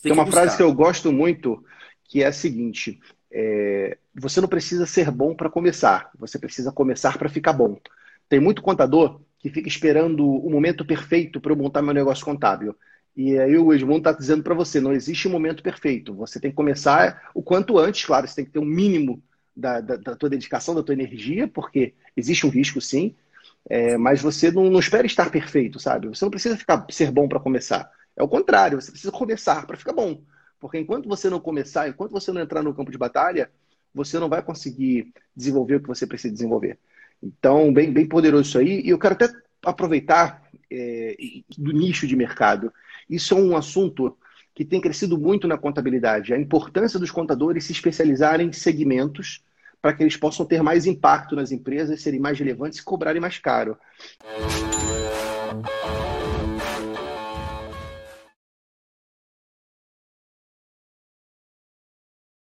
tem, tem uma frase que eu gosto muito, que é a seguinte: é, você não precisa ser bom para começar, você precisa começar para ficar bom. Tem muito contador que fica esperando o momento perfeito para eu montar meu negócio contábil. E aí o Edmundo está dizendo para você, não existe um momento perfeito. Você tem que começar o quanto antes, claro, você tem que ter um mínimo da, da, da tua dedicação, da tua energia, porque existe um risco sim, é, mas você não, não espera estar perfeito, sabe? Você não precisa ficar, ser bom para começar. É o contrário, você precisa começar para ficar bom. Porque enquanto você não começar, enquanto você não entrar no campo de batalha, você não vai conseguir desenvolver o que você precisa desenvolver. Então, bem, bem poderoso isso aí. E eu quero até aproveitar é, do nicho de mercado. Isso é um assunto que tem crescido muito na contabilidade. A importância dos contadores se especializarem em segmentos para que eles possam ter mais impacto nas empresas, serem mais relevantes e cobrarem mais caro.